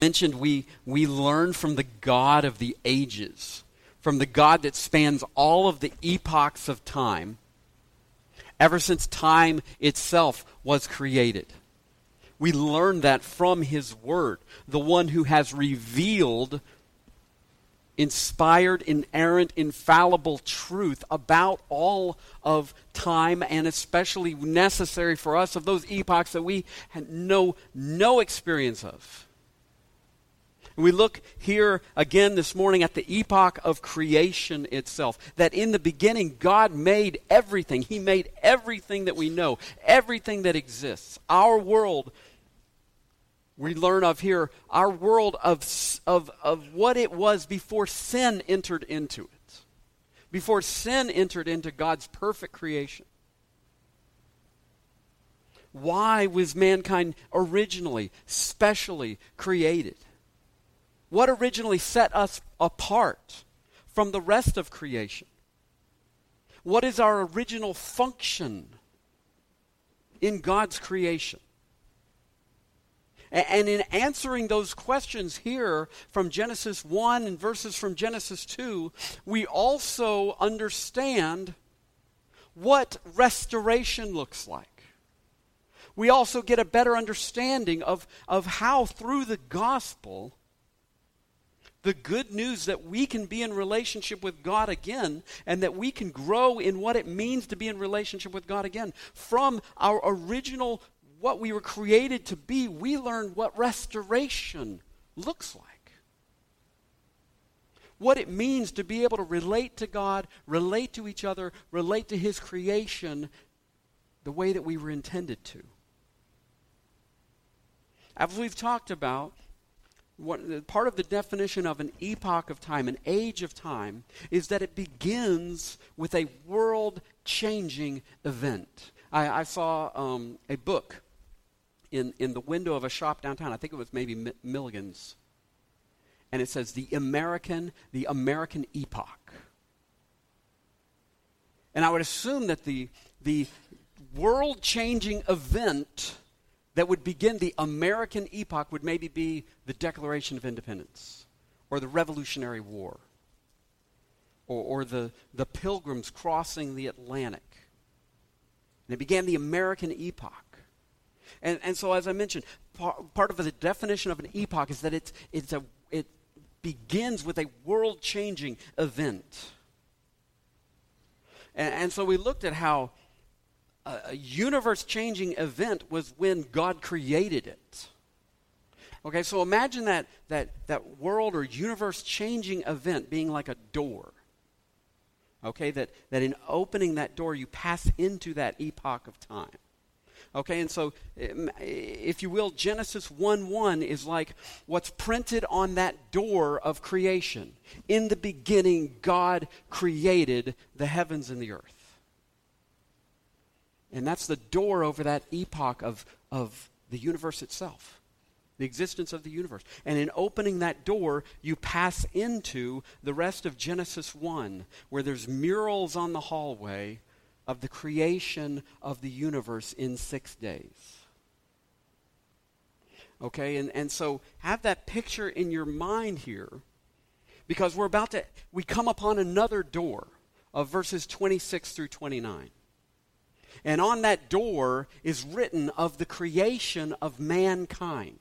mentioned we, we learn from the God of the ages, from the God that spans all of the epochs of time, ever since time itself was created. We learn that from His Word, the one who has revealed inspired, inerrant, infallible truth about all of time and especially necessary for us of those epochs that we know no experience of. We look here again this morning at the epoch of creation itself. That in the beginning, God made everything. He made everything that we know, everything that exists. Our world we learn of here our world of, of, of what it was before sin entered into it, before sin entered into God's perfect creation. Why was mankind originally, specially created? What originally set us apart from the rest of creation? What is our original function in God's creation? And in answering those questions here from Genesis 1 and verses from Genesis 2, we also understand what restoration looks like. We also get a better understanding of, of how, through the gospel, the good news that we can be in relationship with God again and that we can grow in what it means to be in relationship with God again from our original what we were created to be, we learn what restoration looks like. What it means to be able to relate to God, relate to each other, relate to His creation the way that we were intended to. As we've talked about, what, part of the definition of an epoch of time, an age of time, is that it begins with a world changing event. I, I saw um, a book in, in the window of a shop downtown. I think it was maybe Milligan's. And it says, the American, the American epoch. And I would assume that the, the world changing event that would begin the American epoch would maybe be the Declaration of Independence or the Revolutionary War or, or the, the pilgrims crossing the Atlantic. And it began the American epoch. And, and so, as I mentioned, part, part of the definition of an epoch is that it's, it's a, it begins with a world changing event. And, and, so we looked at how a, universe changing event was when God created it. Okay, so imagine that, that, that world or universe changing event being like a door. Okay, that, that in opening that door, you pass into that epoch of time. Okay, and so, um, if you will, Genesis 1 1 is like what's printed on that door of creation. In the beginning, God created the heavens and the earth. And that's the door over that epoch of, of the universe itself, the existence of the universe. And in opening that door, you pass into the rest of Genesis 1, where there's murals on the hallway of the creation of the universe in six days. Okay, and, and so have that picture in your mind here because we're about to, we come upon another door of verses 26 through 29. And on that door is written of the creation of mankind.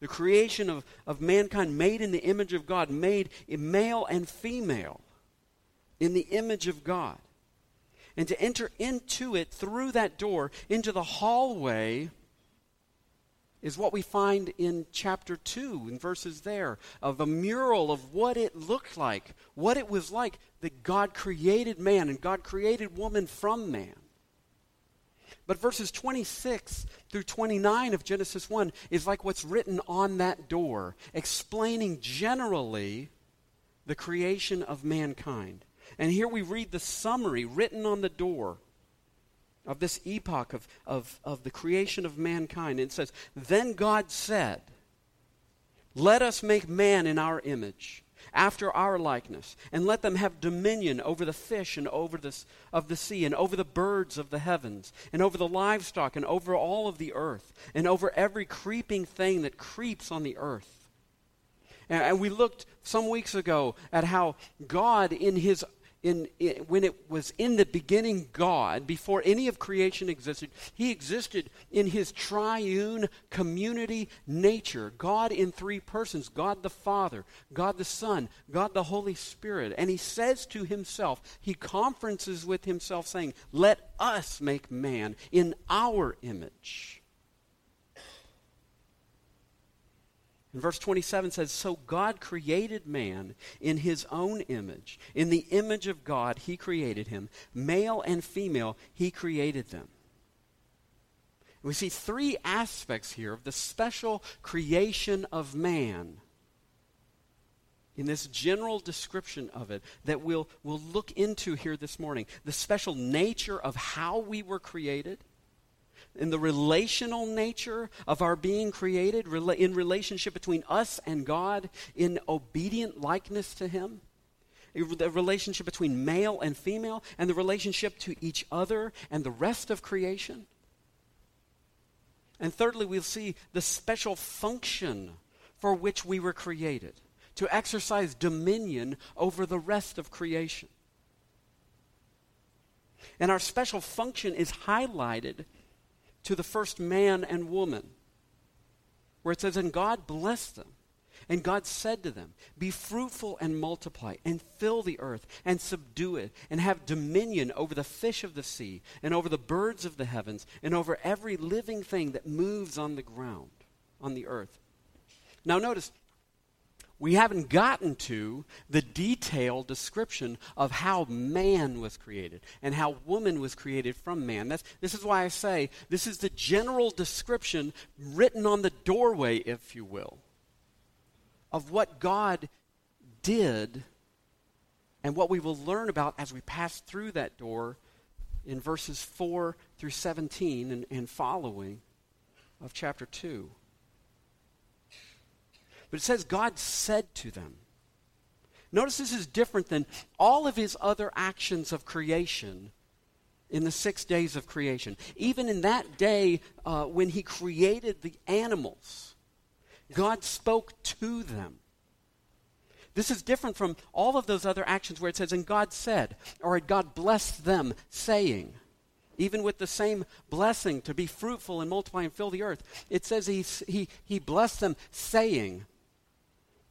The creation of, of mankind made in the image of God, made male and female in the image of God and to enter into it through that door, into the hallway, is what we find in chapter 2, in verses there, of a mural of what it looked like, what it was like that God created man and God created woman from man. But verses 26 through 29 of Genesis 1 is like what's written on that door, explaining generally the creation of mankind. And here we read the summary written on the door of this epoch of, of, of the creation of mankind. And It says, Then God said, Let us make man in our image, after our likeness, and let them have dominion over the fish and over the, of the sea, and over the birds of the heavens, and over the livestock, and over all of the earth, and over every creeping thing that creeps on the earth. And, and we looked some weeks ago at how God, in his in, in, when it was in the beginning God, before any of creation existed, He existed in His triune community nature. God in three persons God the Father, God the Son, God the Holy Spirit. And He says to Himself, He conferences with Himself, saying, Let us make man in our image. And verse 27 says, So God created man in his own image. In the image of God, he created him. Male and female, he created them. We see three aspects here of the special creation of man in this general description of it that we'll, we'll look into here this morning. The special nature of how we were created in the relational nature of our being created, in relationship between us and God, in obedient likeness to Him, the relationship between male and female, and the relationship to each other and the rest of creation. And thirdly, we'll see the special function for which we were created to exercise dominion over the rest of creation. And our special function is highlighted to the first man and woman, where it says, And God blessed them. And God said to them, Be fruitful and multiply, and fill the earth, and subdue it, and have dominion over the fish of the sea, and over the birds of the heavens, and over every living thing that moves on the ground, on the earth. Now, notice, we haven't gotten to the detailed description of how man was created and how woman was created from man. That's, this is why I say this is the general description written on the doorway, if you will, of what God did and what we will learn about as we pass through that door in verses 4 through 17 and, and following of chapter 2. But it says God said to them. Notice this is different than all of his other actions of creation in the six days of creation. Even in that day uh, when he created the animals, God spoke to them. This is different from all of those other actions where it says, and God said, or God blessed them, saying. Even with the same blessing to be fruitful and multiply and fill the earth, it says he, he, he blessed them, saying.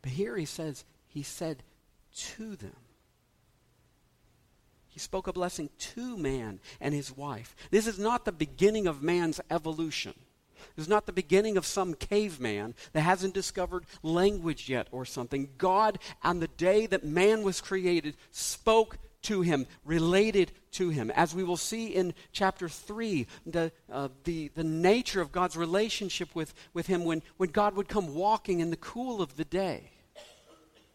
But here he says, he said to them. He spoke a blessing to man and his wife. This is not the beginning of man's evolution. This is not the beginning of some caveman that hasn't discovered language yet or something. God, on the day that man was created, spoke to him, related to him. As we will see in chapter 3, the, uh, the, the nature of God's relationship with, with him when, when God would come walking in the cool of the day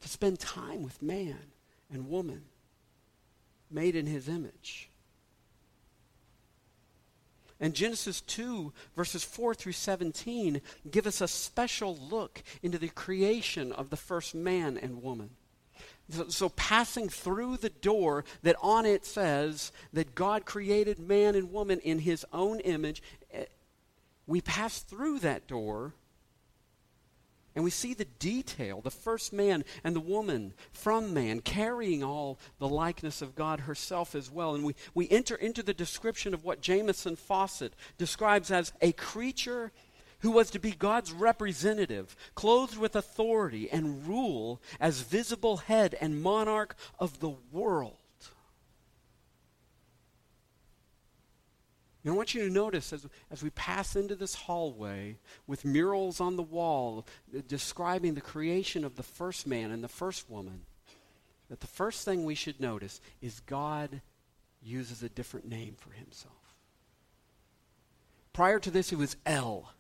to spend time with man and woman made in his image. And Genesis 2, verses 4 through 17, give us a special look into the creation of the first man and woman. So, passing through the door that on it says that God created man and woman in his own image, eh, we pass through that door and we see the detail, the first man and the woman from man, carrying all the likeness of God herself as well. And we, we enter into the description of what Jamieson Fausset describes as a creature who was to be God's representative, clothed with authority and rule as visible head and monarch of the world. And I want you to notice as, as we pass into this hallway with murals on the wall uh, describing the creation of the first man and the first woman, that the first thing we should notice is God uses a different name for himself. Prior to this, he was El,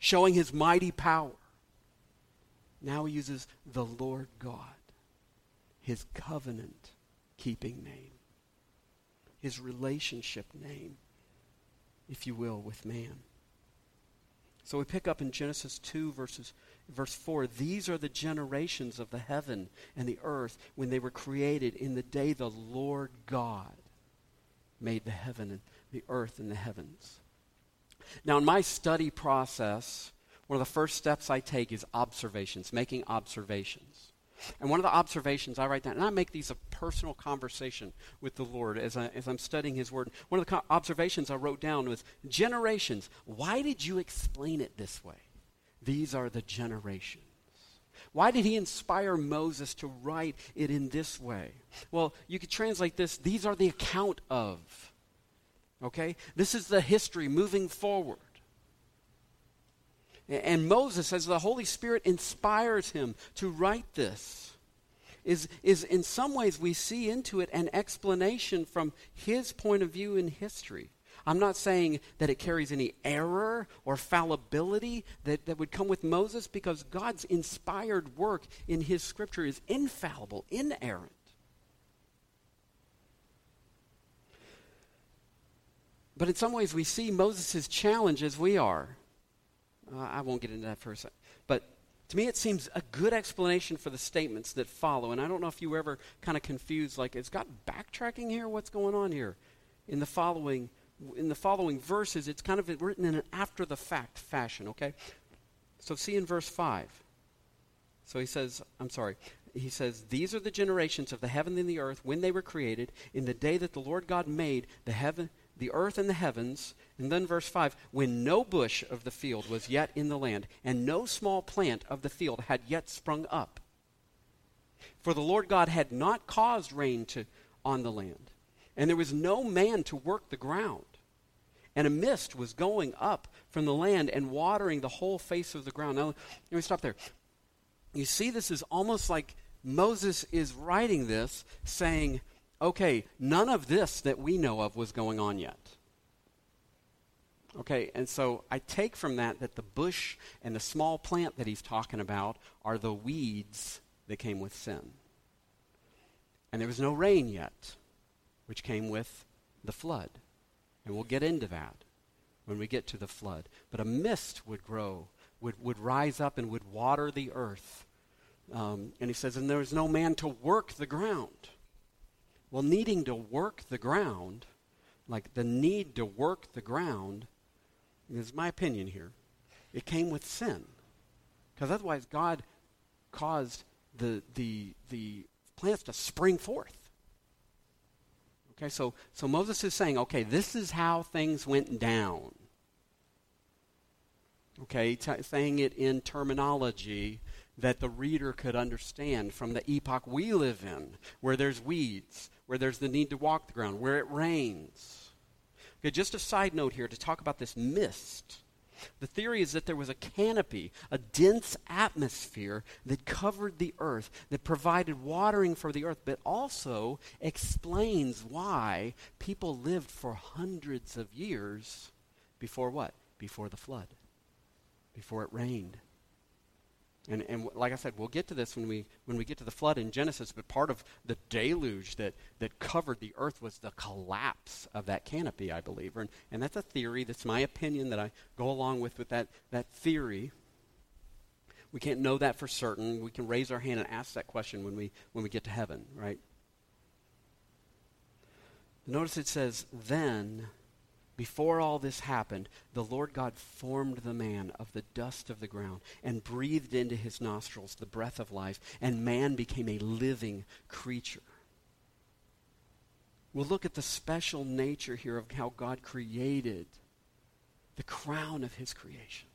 showing his mighty power. Now he uses the Lord God, his covenant keeping name, his relationship name, if you will, with man. So we pick up in Genesis 2, verses Verse 4 These are the generations of the heaven and the earth when they were created in the day the Lord God made the heaven and the earth and the heavens. Now, in my study process, one of the first steps I take is observations, making observations. And one of the observations I write down, and I make these a personal conversation with the Lord as, I, as I'm studying His Word. One of the co- observations I wrote down was generations. Why did you explain it this way? These are the generations. Why did he inspire Moses to write it in this way? Well, you could translate this these are the account of. Okay? This is the history moving forward. And Moses, as the Holy Spirit inspires him to write this, is, is in some ways we see into it an explanation from his point of view in history. I'm not saying that it carries any error or fallibility that, that would come with Moses because God's inspired work in his scripture is infallible, inerrant. But in some ways, we see Moses' challenge as we are. Uh, I won't get into that for a second. But to me, it seems a good explanation for the statements that follow. And I don't know if you were ever kind of confused, like, is God backtracking here? What's going on here? In the following in the following verses, it's kind of written in an after the fact fashion, okay? So see in verse 5. So he says, I'm sorry. He says, These are the generations of the heaven and the earth when they were created, in the day that the Lord God made the heaven, the earth and the heavens. And then verse 5 when no bush of the field was yet in the land, and no small plant of the field had yet sprung up. For the Lord God had not caused rain to, on the land, and there was no man to work the ground and a mist was going up from the land and watering the whole face of the ground. Now, let me stop there. You see, this is almost like Moses is writing this saying, okay, none of this that we know of was going on yet. Okay, and so I take from that that the bush and the small plant that he's talking about are the weeds that came with sin. And there was no rain yet, which came with the flood. And we'll get into that when we get to the flood. But a mist would grow, would, would rise up and would water the earth. Um, and he says, and there was no man to work the ground. Well, needing to work the ground, like the need to work the ground, is my opinion here. It came with sin. Because otherwise, God caused the, the, the plants to spring forth. Okay, so, so Moses is saying, okay, this is how things went down. Okay, t- saying it in terminology that the reader could understand from the epoch we live in, where there's weeds, where there's the need to walk the ground, where it rains. Okay, just a side note here to talk about this mist. The theory is that there was a canopy, a dense atmosphere that covered the earth, that provided watering for the earth, but also explains why people lived for hundreds of years before what? Before the flood, before it rained. And, and like I said, we'll get to this when we, when we get to the flood in Genesis, but part of the deluge that, that covered the earth was the collapse of that canopy, I believe. And, and that's a theory, that's my opinion that I go along with with that, that theory. We can't know that for certain. We can raise our hand and ask that question when we, when we get to heaven, right? Notice it says, then before all this happened, the Lord God formed the man of the dust of the ground and breathed into his nostrils the breath of life, and man became a living creature. We'll look at the special nature here of how God created the crown of his creation.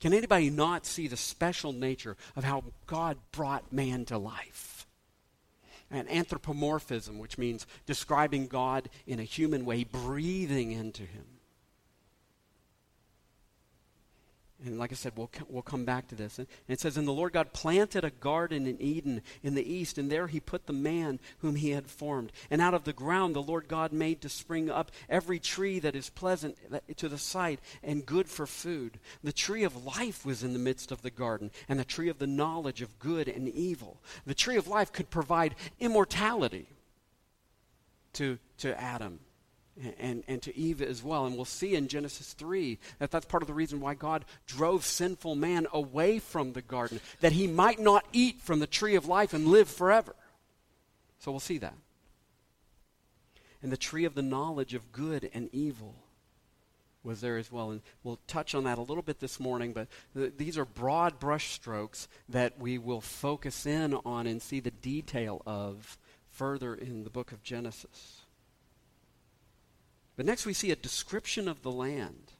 Can anybody not see the special nature of how God brought man to life? And anthropomorphism, which means describing God in a human way, breathing into him. And like I said, we'll, we'll come back to this. And it says, And the Lord God planted a garden in Eden in the east, and there he put the man whom he had formed. And out of the ground the Lord God made to spring up every tree that is pleasant to the sight and good for food. The tree of life was in the midst of the garden, and the tree of the knowledge of good and evil. The tree of life could provide immortality to, to Adam and, and to Eve as well. And we'll see in Genesis 3 that that's part of the reason why God drove sinful man away from the garden, that he might not eat from the tree of life and live forever. So we'll see that. And the tree of the knowledge of good and evil was there as well. And we'll touch on that a little bit this morning, but th- these are broad brushstrokes that we will focus in on and see the detail of further in the book of Genesis. But next we see a description of the land.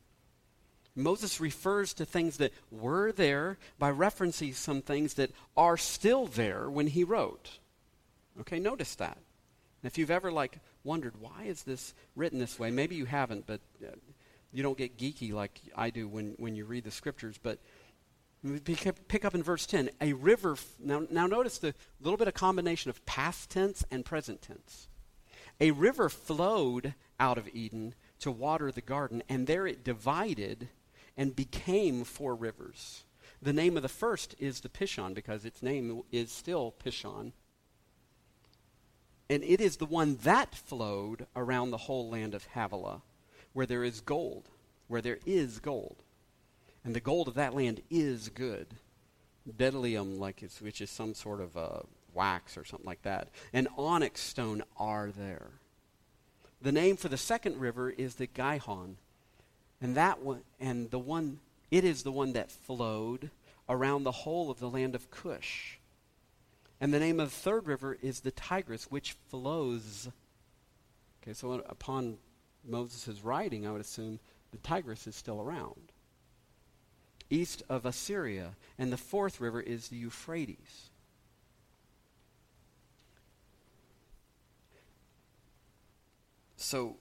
Moses refers to things that were there by referencing some things that are still there when he wrote. Okay, notice that. And if you've ever like wondered why is this written this way, maybe you haven't, but uh, you don't get geeky like I do when, when you read the scriptures, but pick up in verse 10 a river now, now notice the little bit of combination of past tense and present tense a river flowed out of eden to water the garden and there it divided and became four rivers the name of the first is the pishon because its name is still pishon and it is the one that flowed around the whole land of havilah where there is gold, where there is gold. And the gold of that land is good. Bdellium, like which is some sort of uh, wax or something like that, and onyx stone are there. The name for the second river is the Gihon, and that one, and the one, it is the one that flowed around the whole of the land of Cush. And the name of the third river is the Tigris, which flows. Okay, so upon Moses' writing, I would assume the Tigris is still around. East of Assyria. And the fourth river is the Euphrates. So,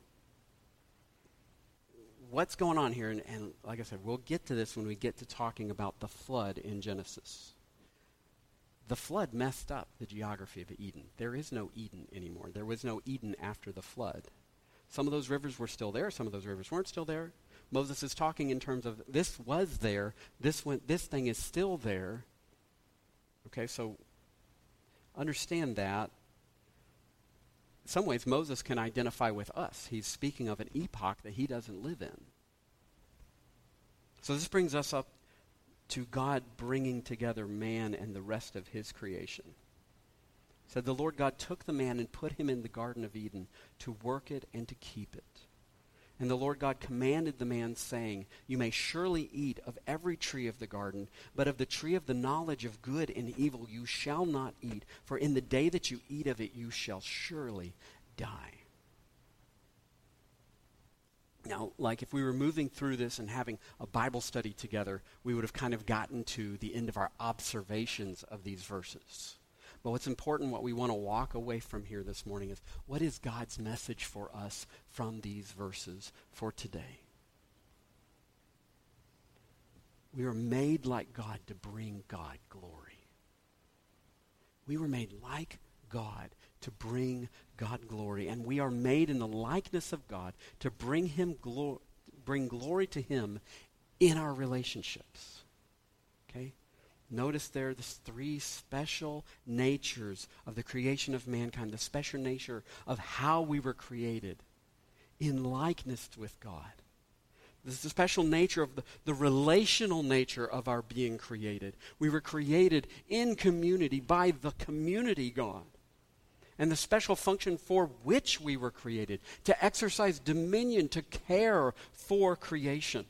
what's going on here? And, and, like I said, we'll get to this when we get to talking about the flood in Genesis. The flood messed up the geography of Eden. There is no Eden anymore. There was no Eden after the flood. Some of those rivers were still there, some of those rivers weren't still there. Moses is talking in terms of this was there, this went this thing is still there. Okay, so understand that. Some ways Moses can identify with us. He's speaking of an epoch that he doesn't live in. So this brings us up to God bringing together man and the rest of his creation said the Lord God took the man and put him in the Garden of Eden to work it and to keep it. And the Lord God commanded the man, saying, You may surely eat of every tree of the garden, but of the tree of the knowledge of good and evil you shall not eat, for in the day that you eat of it you shall surely die. Now, like if we were moving through this and having a Bible study together, we would have kind of gotten to the end of our observations of these verses. But what's important, what we want to walk away from here this morning is what is God's message for us from these verses for today? We were made like God to bring God glory. We were made like God to bring God glory. And we are made in the likeness of God to bring him glo- bring glory to him in our relationships. Notice there the three special natures of the creation of mankind, the special nature of how we were created in likeness with God. This is the special nature of the, the relational nature of our being created. We were created in community by the community God. And the special function for which we were created to exercise dominion, to care for creation.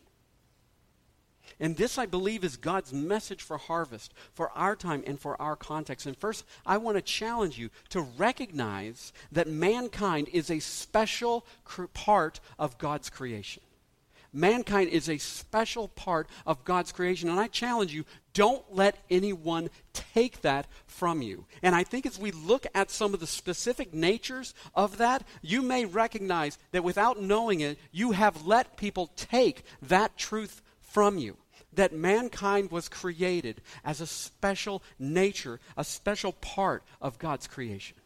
And this, I believe, is God's message for harvest, for our time and for our context. And first, I want to challenge you to recognize that mankind is a special cr- part of God's creation. Mankind is a special part of God's creation. And I challenge you, don't let anyone take that from you. And I think as we look at some of the specific natures of that, you may recognize that without knowing it, you have let people take that truth from you that mankind was created as a special nature, a special part of God's creation.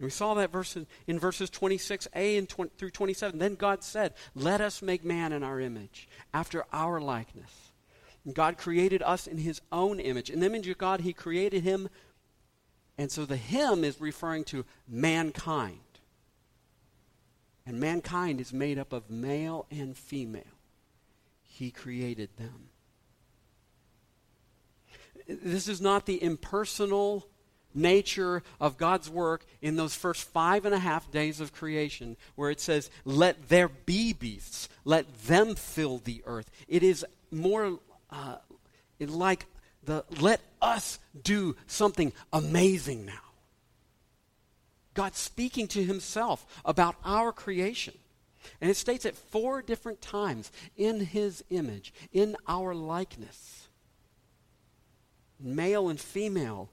we saw that verse in, in verses 26a and 20, through 27. Then God said, Let us make man in our image, after our likeness. And God created us in his own image. In the image of God, he created him. And so the him is referring to mankind. And mankind is made up of male and female. He created them. This is not the impersonal nature of God's work in those first five and a half days of creation, where it says, Let there be beasts, let them fill the earth. It is more uh, like the let us do something amazing now. God speaking to himself about our creation. And it states it four different times in his image, in our likeness. Male and female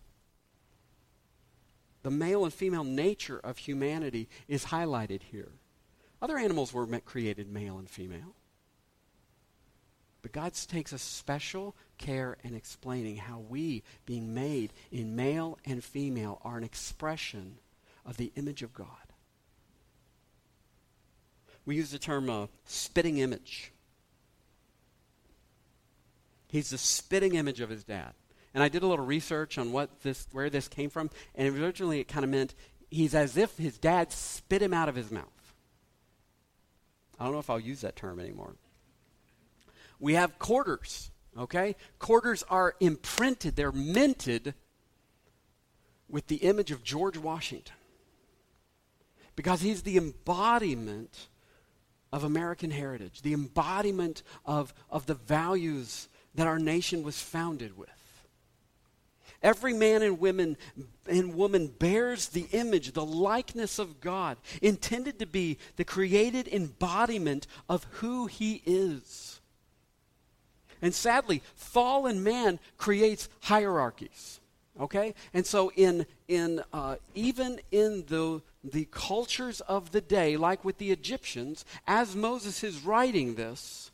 the male and female nature of humanity is highlighted here. Other animals were created male and female. But God takes a special care in explaining how we, being made in male and female, are an expression of the image of God. We use the term uh, spitting image. He's the spitting image of his dad. And I did a little research on what this, where this came from, and originally it kind of meant he's as if his dad spit him out of his mouth. I don't know if I'll use that term anymore. We have quarters, okay? Quarters are imprinted, they're minted with the image of George Washington because he's the embodiment of American heritage, the embodiment of, of the values that our nation was founded with. Every man and woman and woman bears the image, the likeness of God, intended to be the created embodiment of who he is. And sadly, fallen man creates hierarchies. Okay? And so in in uh, even in the the cultures of the day, like with the Egyptians, as Moses is writing this,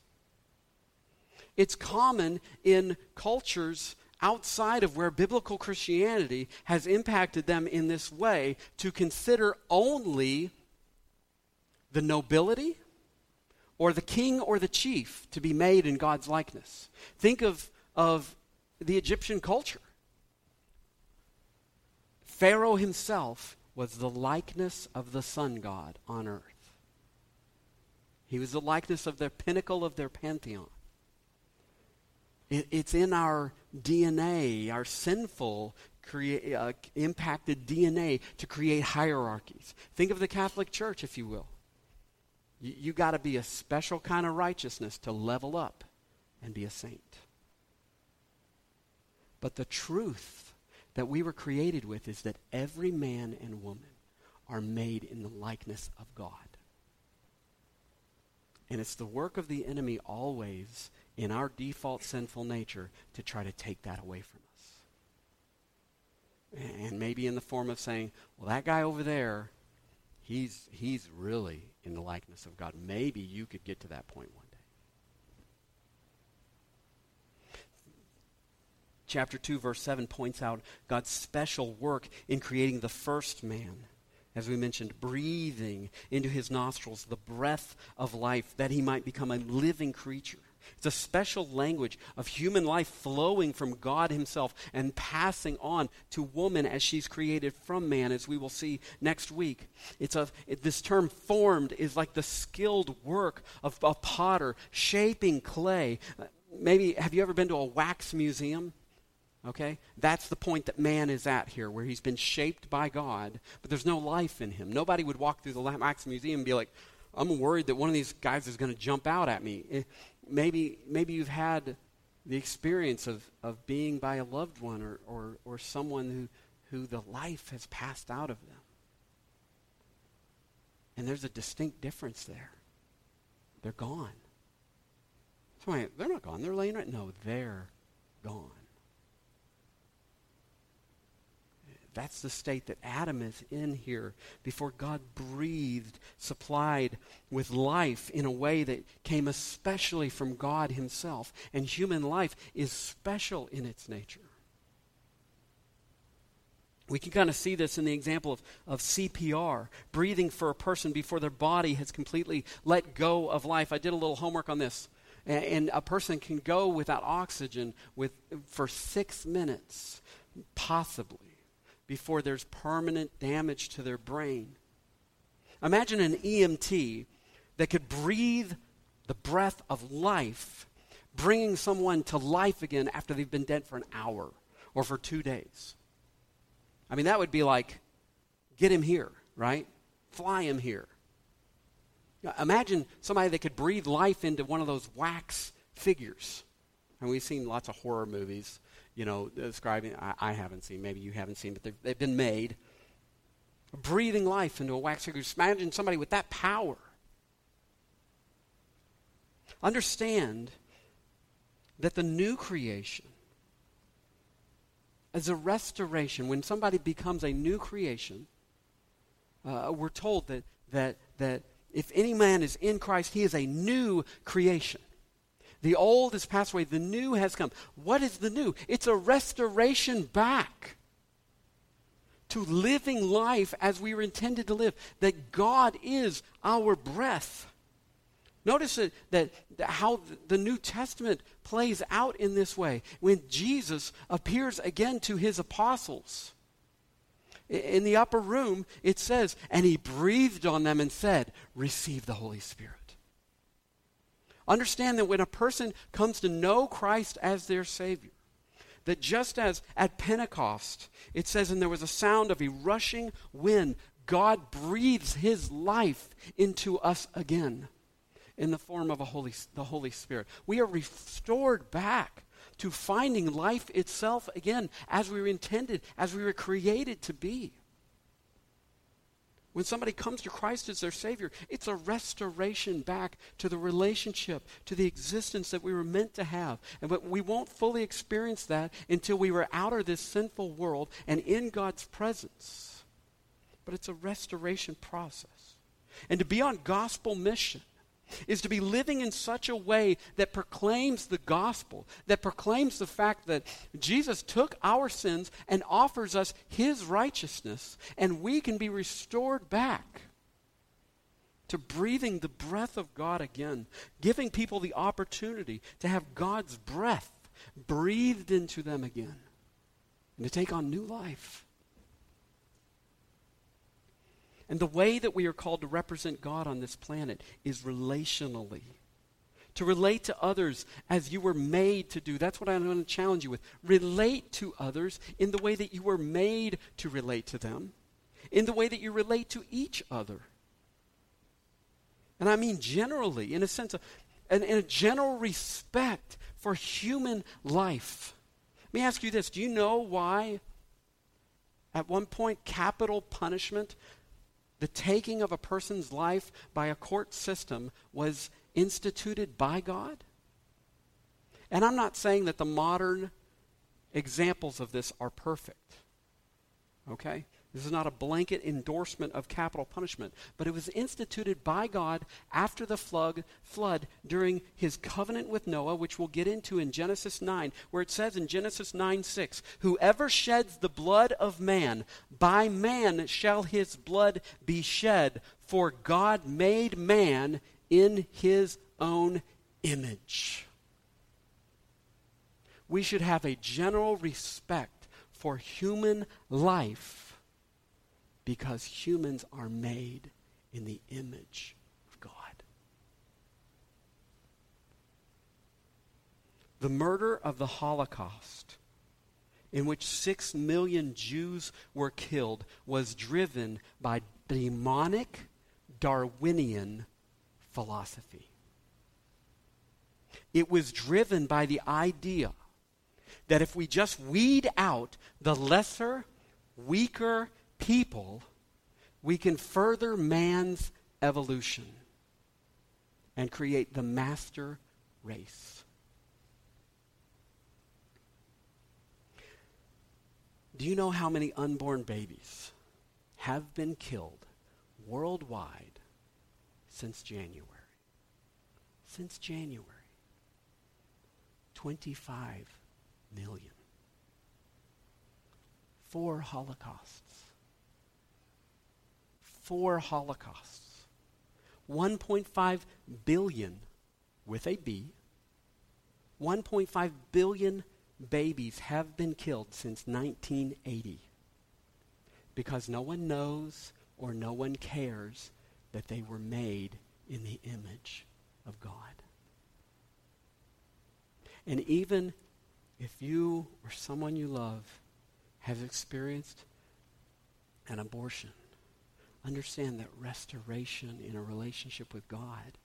it's common in cultures outside of where biblical Christianity has impacted them in this way to consider only the nobility or the king or the chief to be made in God's likeness. Think of, of the Egyptian culture. Pharaoh himself was the likeness of the sun god on earth. He was the likeness of the pinnacle of their pantheon. It, it's in our DNA, our sinful, crea- uh, impacted DNA to create hierarchies. Think of the Catholic Church, if you will. You, you got to be a special kind of righteousness to level up and be a saint. But the truth that we were created with is that every man and woman are made in the likeness of God. And it's the work of the enemy always in our default sinful nature to try to take that away from us. And maybe in the form of saying, well, that guy over there, he's, he's really in the likeness of God. Maybe you could get to that point one day. Chapter 2, verse 7 points out God's special work in creating the first man as we mentioned, breathing into his nostrils the breath of life that he might become a living creature. It's a special language of human life flowing from God Himself and passing on to woman as she's created from man, as we will see next week. It's a, it, this term formed is like the skilled work of a potter shaping clay. Uh, maybe, have you ever been to a wax museum? Okay? That's the point that man is at here, where he's been shaped by God, but there's no life in him. Nobody would walk through the wax museum and be like, I'm worried that one of these guys is going to jump out at me. Eh, maybe, maybe you've had the experience of, of being by a loved one or, or, or someone who, who the life has passed out of them. And there's a distinct difference there. They're gone. So they're not gone. They're laying right. No, they're gone. That's the state that Adam is in here before God breathed, supplied with life in a way that came especially from God Himself. And human life is special in its nature. We can kind of see this in the example of, of CPR, breathing for a person before their body has completely let go of life. I did a little homework on this. And, a person can go without oxygen with, for six minutes, possibly before there's permanent damage to their brain. Imagine an EMT that could breathe the breath of life, bringing someone to life again after they've been dead for an hour or for two days. I mean, that would be like, get him here, right? Fly him here. Imagine somebody that could breathe life into one of those wax figures. And we've seen lots of horror movies, you know, describing, I, I haven't seen, maybe you haven't seen, but they've, they've been made. Breathing life into a wax figure. Just imagine somebody with that power. Understand that the new creation is a restoration. When somebody becomes a new creation, uh, we're told that, that, that if any man is in Christ, he is a new creation. The old has passed away, the new has come. What is the new? It's a restoration back to living life as we were intended to live, that God is our breath. Notice that, that, that, how the New Testament plays out in this way. When Jesus appears again to his apostles, in the upper room, it says, and he breathed on them and said, Receive the Holy Spirit. Understand that when a person comes to know Christ as their Savior, that just as at Pentecost, it says, and there was a sound of a rushing wind, God breathes his life into us again in the form of a Holy, the Holy Spirit. We are restored back to finding life itself again as we were intended, as we were created to be. When somebody comes to Christ as their Savior, it's a restoration back to the relationship, to the existence that we were meant to have. And but we won't fully experience that until we were out of this sinful world and in God's presence. But it's a restoration process. And to be on gospel mission is to be living in such a way that proclaims the gospel, that proclaims the fact that Jesus took our sins and offers us his righteousness, and we can be restored back to breathing the breath of God again, giving people the opportunity to have God's breath breathed into them again and to take on new life. And the way that we are called to represent God on this planet is relationally. To relate to others as you were made to do. That's what I'm going to challenge you with. Relate to others in the way that you were made to relate to them, in the way that you relate to each other. And I mean generally, in a sense of, in, in a general respect for human life. Let me ask you this do you know why at one point capital punishment the taking of a person's life by a court system was instituted by God? And I'm not saying that the modern examples of this are perfect. Okay? This is not a blanket endorsement of capital punishment, but it was instituted by God after the flood, flood during his covenant with Noah, which we'll get into in Genesis 9, where it says in Genesis 9 6, Whoever sheds the blood of man, by man shall his blood be shed, for God made man in his own image. We should have a general respect for human life because humans are made in the image of God. The murder of the Holocaust, in which six million Jews were killed, was driven by demonic Darwinian philosophy. It was driven by the idea that if we just weed out the lesser, weaker, people, we can further man's evolution and create the master race. Do you know how many unborn babies have been killed worldwide since January? Since January. 25 million. Four Holocausts four Holocausts. 1.5 billion, with a B, 1.5 billion babies have been killed since 1980 because no one knows or no one cares that they were made in the image of God. And even if you or someone you love has experienced an abortion, understand that restoration in a relationship with God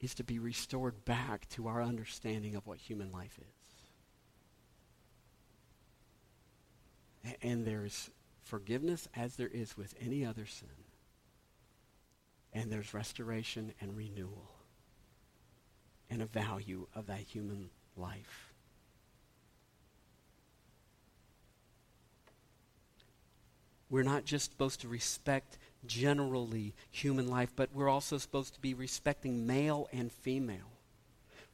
is to be restored back to our understanding of what human life is. And there's forgiveness as there is with any other sin. And there's restoration and renewal and a value of that human life. We're not just supposed to respect generally human life, but we're also supposed to be respecting male and female.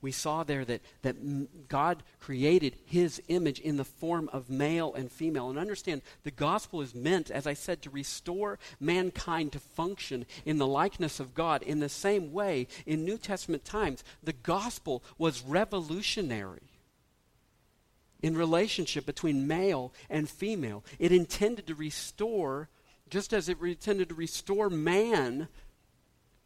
We saw there that, that God created his image in the form of male and female. And understand, the gospel is meant, as I said, to restore mankind to function in the likeness of God. In the same way, in New Testament times, the gospel was revolutionary in relationship between male and female. It intended to restore, just as it intended to restore man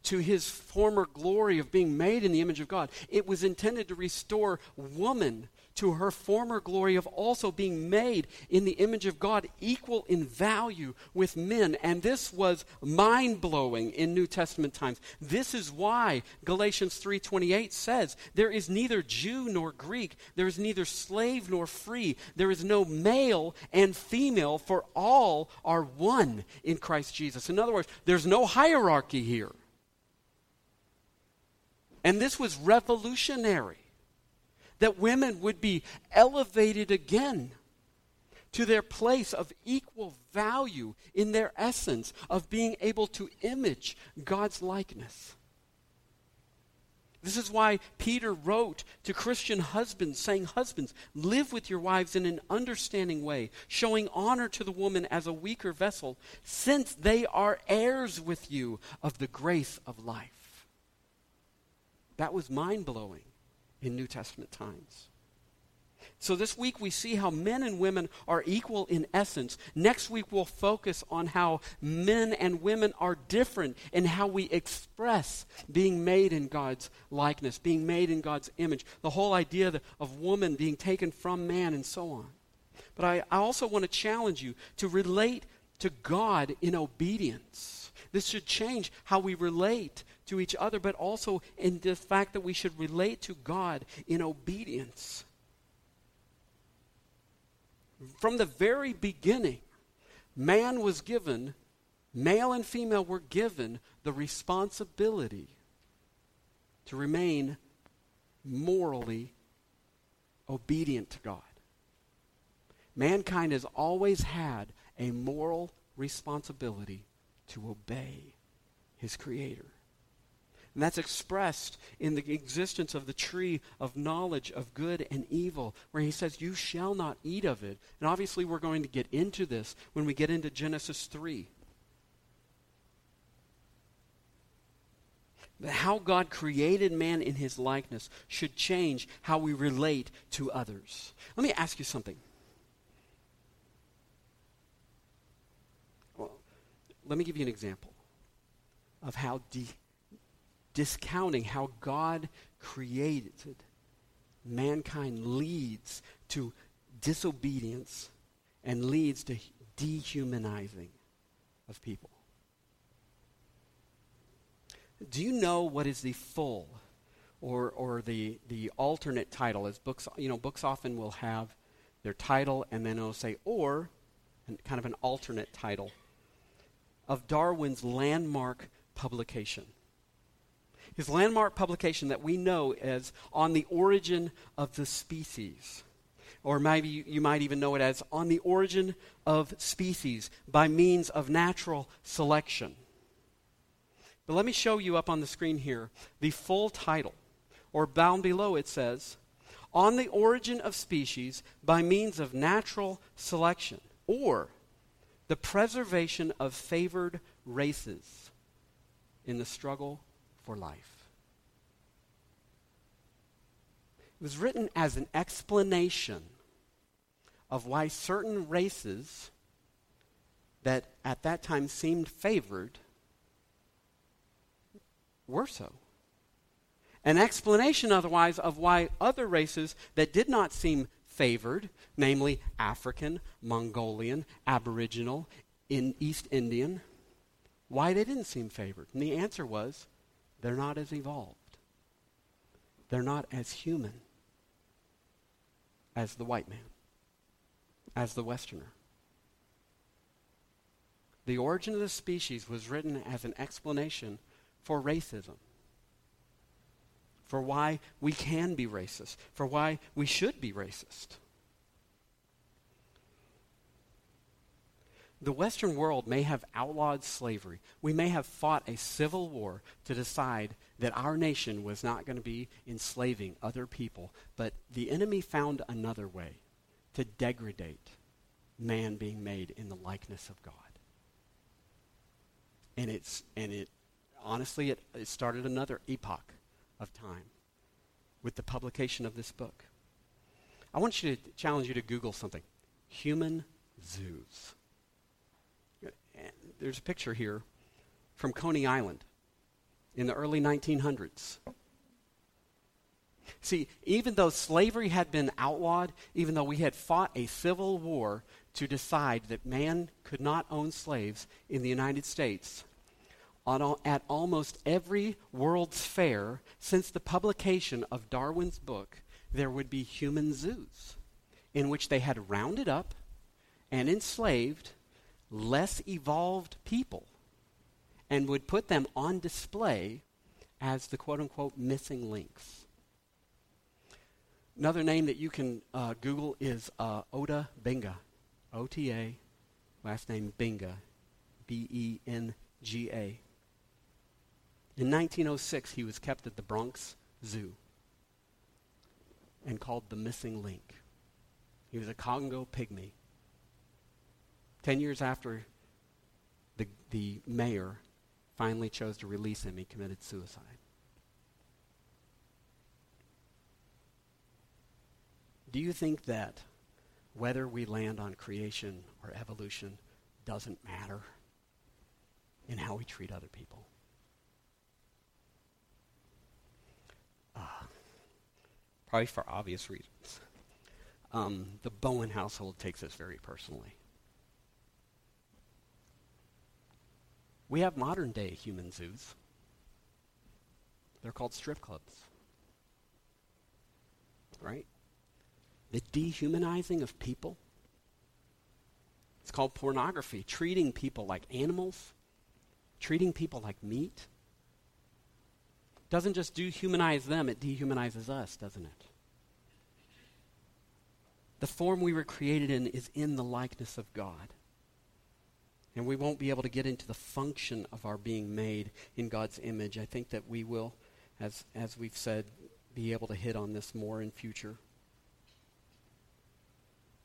to his former glory of being made in the image of God. It was intended to restore woman to her former glory of also being made in the image of God, equal in value with men. And this was mind-blowing in New Testament times. This is why Galatians 3:28 says, "There is neither Jew nor Greek, there is neither slave nor free, there is no male and female, for all are one in Christ Jesus." In other words, there's no hierarchy here. And this was revolutionary that women would be elevated again to their place of equal value in their essence of being able to image God's likeness. This is why Peter wrote to Christian husbands, saying, Husbands, live with your wives in an understanding way, showing honor to the woman as a weaker vessel, since they are heirs with you of the grace of life. That was mind blowing in New Testament times. So this week we see how men and women are equal in essence. Next week we'll focus on how men and women are different in how we express being made in God's likeness, being made in God's image. The whole idea of woman being taken from man and so on. But I, I also want to challenge you to relate to God in obedience. This should change how we relate to each other, but also in the fact that we should relate to God in obedience. From the very beginning, man was given, male and female were given the responsibility to remain morally obedient to God. Mankind has always had a moral responsibility to obey his Creator. And that's expressed in the existence of the tree of knowledge of good and evil, where he says, You shall not eat of it. And obviously, we're going to get into this when we get into Genesis 3. how God created man in his likeness should change how we relate to others. Let me ask you something. Let me give you an example of how de- discounting how God created mankind leads to disobedience and leads to dehumanizing of people. Do you know what is the full or, or the, the alternate title? As books, you know, books often will have their title and then it'll say, or, and kind of an alternate title of Darwin's landmark publication his landmark publication that we know as On the Origin of the Species. Or maybe you might even know it as On the Origin of Species by Means of Natural Selection. But let me show you up on the screen here the full title. Or down below it says, On the Origin of Species by Means of Natural Selection. Or the preservation of favored races in the struggle for life. It was written as an explanation of why certain races that at that time seemed favored were so. An explanation, otherwise, of why other races that did not seem favored, namely African, Mongolian, Aboriginal, in East Indian, why they didn't seem favored. And the answer was they're not as evolved. They're not as human as the white man, as the Westerner. The origin of the species was written as an explanation for racism, for why we can be racist, for why we should be racist. The Western world may have outlawed slavery. We may have fought a civil war to decide that our nation was not going to be enslaving other people, but the enemy found another way to degrade man being made in the likeness of God. And it's and it honestly it, it started another epoch of time with the publication of this book. I want you to challenge you to Google something. Human zoos there's a picture here from Coney Island in the early 1900s. See, even though slavery had been outlawed, even though we had fought a civil war to decide that man could not own slaves in the United States, on, at almost every World's Fair since the publication of Darwin's book, there would be human zoos in which they had rounded up and enslaved less evolved people and would put them on display as the quote unquote missing links. Another name that you can uh, Google is uh, Ota Benga. O T A, last name Benga. B E N G A. In 1906, he was kept at the Bronx Zoo and called the missing link. He was a Congo pygmy Ten years after the, the mayor finally chose to release him, he committed suicide. Do you think that whether we land on creation or evolution doesn't matter in how we treat other people? Probably for obvious reasons. Um, the Bowen household takes this very personally. We have modern day human zoos. They're called strip clubs. Right? The dehumanizing of people. It's called pornography, treating people like animals, treating people like meat. Doesn't just dehumanize them, it dehumanizes us, doesn't it? The form we were created in is in the likeness of God. And we won't be able to get into the function of our being made in God's image. I think that we will, as, as we've said, be able to hit on this more in future.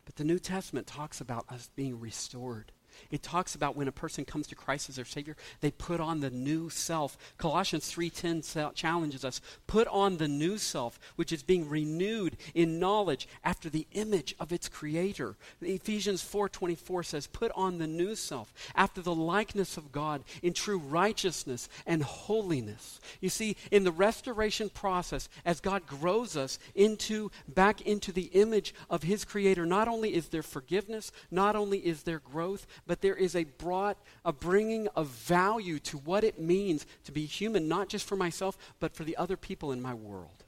But the New Testament talks about us being restored it talks about when a person comes to Christ as their Savior, they put on the new self. Colossians 3.10 challenges us, put on the new self, which is being renewed in knowledge after the image of its Creator. Ephesians 4.24 says, put on the new self after the likeness of God in true righteousness and holiness. You see, in the restoration process, as God grows us into back into the image of His Creator, not only is there forgiveness, not only is there growth, but there is a brought a bringing of value to what it means to be human, not just for myself, but for the other people in my world.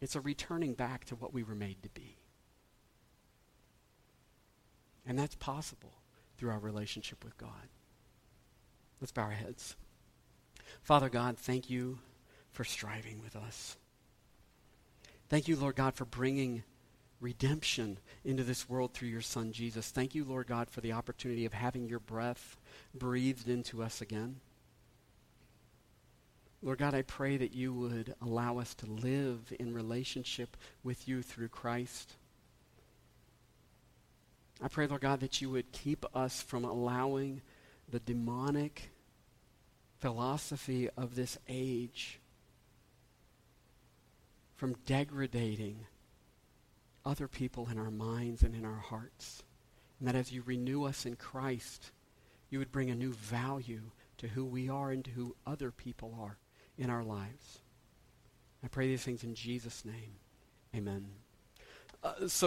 It's a returning back to what we were made to be. And that's possible through our relationship with God. Let's bow our heads. Father God, thank you for striving with us. Thank you, Lord God, for bringing redemption into this world through your Son, Jesus. Thank you, Lord God, for the opportunity of having your breath breathed into us again. Lord God, I pray that you would allow us to live in relationship with you through Christ. I pray, Lord God, that you would keep us from allowing the demonic philosophy of this age from degrading other people in our minds and in our hearts. And that as you renew us in Christ, you would bring a new value to who we are and to who other people are in our lives. I pray these things in Jesus' name. Amen. Uh, so